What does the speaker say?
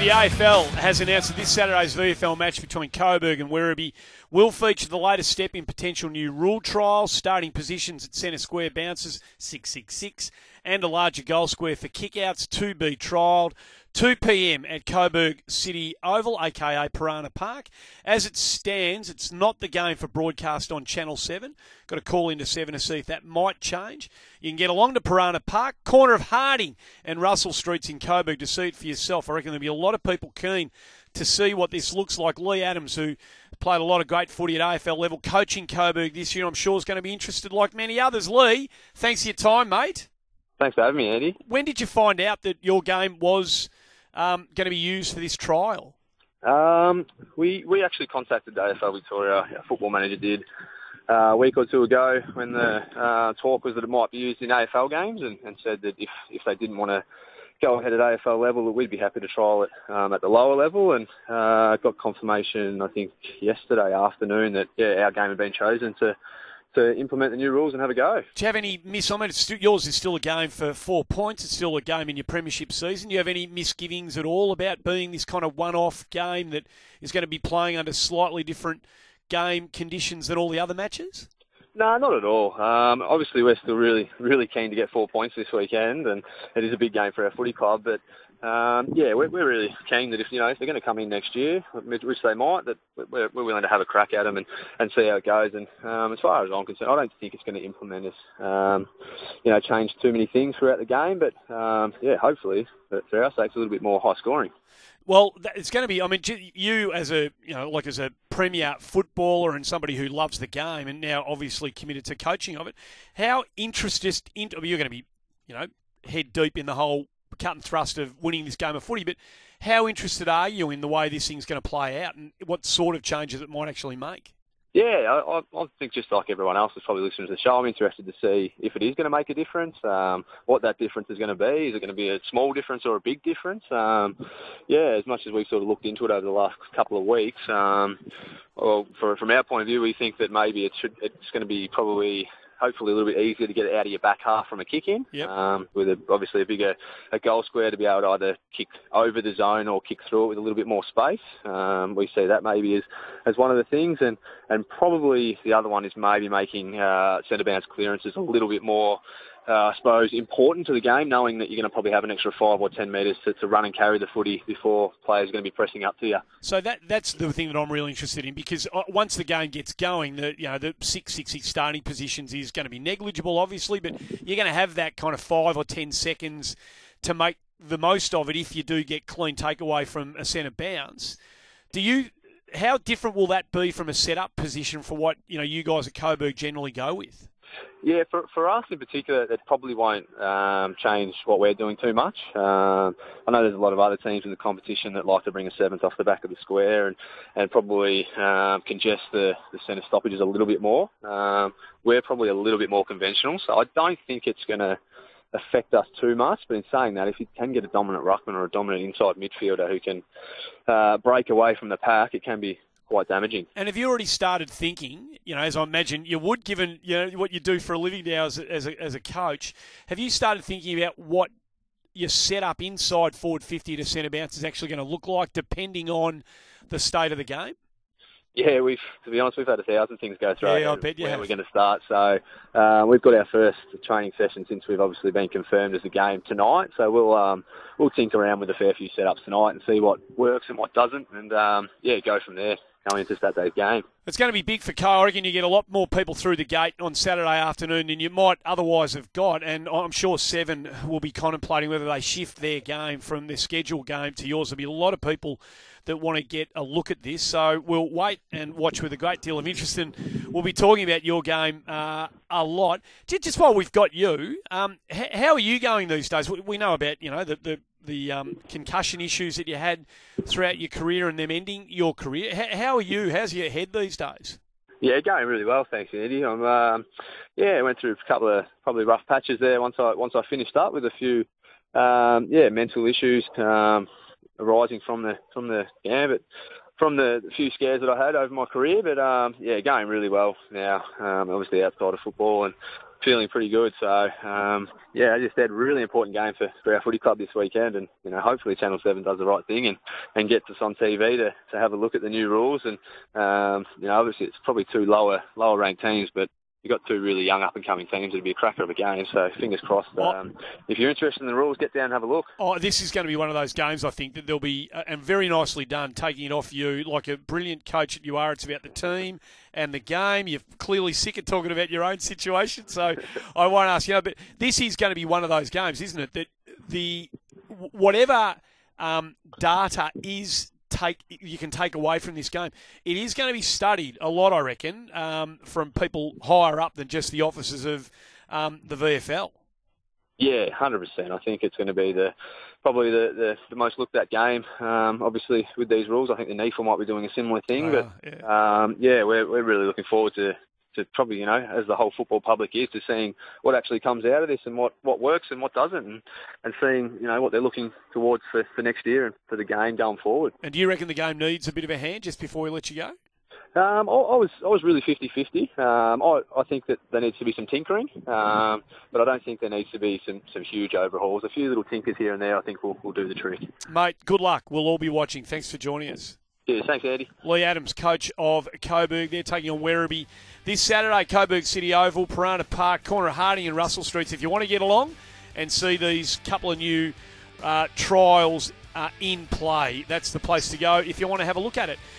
the AFL has announced that this Saturday's VFL match between Coburg and Werribee will feature the latest step in potential new rule trials, starting positions at centre square bounces 666 and a larger goal square for kickouts to be trialled. 2 p.m. at Coburg City Oval, aka Piranha Park. As it stands, it's not the game for broadcast on Channel 7. Got to call into 7 to see if that might change. You can get along to Piranha Park, corner of Harding and Russell Streets in Coburg to see it for yourself. I reckon there'll be a lot of people keen to see what this looks like. Lee Adams, who played a lot of great footy at AFL level, coaching Coburg this year, I'm sure is going to be interested like many others. Lee, thanks for your time, mate. Thanks for having me, Andy. When did you find out that your game was um, going to be used for this trial? Um, we we actually contacted AFL Victoria, our football manager did, uh, a week or two ago when the uh, talk was that it might be used in AFL games and, and said that if, if they didn't want to go ahead at AFL level, that we'd be happy to trial it um, at the lower level and uh, got confirmation, I think, yesterday afternoon that, yeah, our game had been chosen to to implement the new rules and have a go. Do you have any miss? I mean, yours is still a game for four points. It's still a game in your premiership season. Do you have any misgivings at all about being this kind of one-off game that is going to be playing under slightly different game conditions than all the other matches? No, not at all. Um, obviously, we're still really, really keen to get four points this weekend, and it is a big game for our footy club. But um, yeah, we're, we're really keen that if you know if they're going to come in next year, which they might, that we're, we're willing to have a crack at them and, and see how it goes. And um, as far as I'm concerned, I don't think it's going to implement us, um, you know, change too many things throughout the game. But um, yeah, hopefully, for our sake, a little bit more high scoring. Well, it's going to be. I mean, you as a you know, like as a premier footballer and somebody who loves the game, and now obviously committed to coaching of it. How interested? In, you're going to be, you know, head deep in the whole cut and thrust of winning this game of footy. But how interested are you in the way this thing's going to play out and what sort of changes it might actually make? Yeah, I, I think just like everyone else is probably listening to the show, I'm interested to see if it is going to make a difference, um, what that difference is going to be. Is it going to be a small difference or a big difference? Um, yeah, as much as we've sort of looked into it over the last couple of weeks, um, well, for, from our point of view, we think that maybe it should, it's going to be probably hopefully a little bit easier to get it out of your back half from a kick in. Yep. Um, with a, obviously a bigger a goal square to be able to either kick over the zone or kick through it with a little bit more space. Um, we see that maybe as, as one of the things, and, and probably the other one is maybe making uh, centre bounce clearances a little bit more uh, I suppose, important to the game, knowing that you're going to probably have an extra five or ten metres to, to run and carry the footy before players are going to be pressing up to you. So that that's the thing that I'm really interested in because uh, once the game gets going, the you know the six six six starting positions is going to be negligible, obviously, but you're going to have that kind of five or ten seconds to make the most of it if you do get clean takeaway from a centre bounce. Do you? How different will that be from a setup position for what you know you guys at Coburg generally go with? Yeah, for for us in particular, it probably won't um, change what we're doing too much. Um, I know there's a lot of other teams in the competition that like to bring a seventh off the back of the square and and probably um, congest the the centre stoppages a little bit more. Um, we're probably a little bit more conventional, so I don't think it's going to affect us too much. But in saying that, if you can get a dominant ruckman or a dominant inside midfielder who can uh, break away from the pack, it can be quite damaging. And have you already started thinking, you know, as I imagine you would, given you know what you do for a living now as a, as a, as a coach, have you started thinking about what your setup inside forward 50 to centre bounce is actually going to look like, depending on the state of the game? Yeah, we've to be honest, we've had a thousand things go through. Yeah, I bet you where have. we're going to start. So uh, we've got our first training session since we've obviously been confirmed as a game tonight. So we'll um, we'll tinker around with a fair few setups tonight and see what works and what doesn't, and um, yeah, go from there going into Saturday's game. It's going to be big for Carl. I reckon you get a lot more people through the gate on Saturday afternoon than you might otherwise have got. And I'm sure Seven will be contemplating whether they shift their game from their scheduled game to yours. There'll be a lot of people that want to get a look at this. So we'll wait and watch with a great deal of interest. And we'll be talking about your game uh, a lot. Just while we've got you, um, how are you going these days? We know about you know the, the the um, concussion issues that you had throughout your career and them ending your career. How, are you? How's your head these days? Yeah, going really well, thanks, Andy. I'm um, yeah, went through a couple of probably rough patches there once I once I finished up with a few um, yeah mental issues um, arising from the from the yeah, but from the few scares that I had over my career. But um, yeah, going really well now. Um, obviously outside of football and feeling pretty good. So um, yeah, as you said, really important game for, for our footy club this weekend, and you know hopefully Channel Seven does the right thing and, and gets us on TV to, to have a look at the new rules. And um, you know obviously it's probably two lower lower ranked teams, but you've got two really young up and coming teams. It'll be a cracker of a game. So fingers crossed. Um, if you're interested in the rules, get down and have a look. Oh, this is going to be one of those games. I think that there'll be uh, and very nicely done, taking it off you like a brilliant coach that you are. It's about the team and the game. You're clearly sick of talking about your own situation, so I won't ask you. but this is going to be one of those games, isn't it? That the whatever um, data is take you can take away from this game. It is going to be studied a lot, I reckon, um, from people higher up than just the officers of um, the VFL. Yeah, hundred percent. I think it's going to be the probably the, the, the most looked at game. Um, obviously, with these rules, I think the NEAFL might be doing a similar thing. Uh, but yeah, um, yeah we're we're really looking forward to to probably, you know, as the whole football public is, to seeing what actually comes out of this and what, what works and what doesn't, and, and seeing, you know, what they're looking towards for, for next year and for the game going forward. And do you reckon the game needs a bit of a hand just before we let you go? Um, I, I, was I was really 50-50. Um, I, I think that there needs to be some tinkering, um, but I don't think there needs to be some, some huge overhauls. A few little tinkers here and there, I think will will do the trick. Mate, good luck. We'll all be watching. Thanks for joining us. Thanks, Andy. Lee Adams, coach of Coburg. They're taking on Werribee this Saturday, Coburg City Oval, Piranha Park, corner of Harding and Russell Streets. If you want to get along and see these couple of new uh, trials uh, in play, that's the place to go if you want to have a look at it.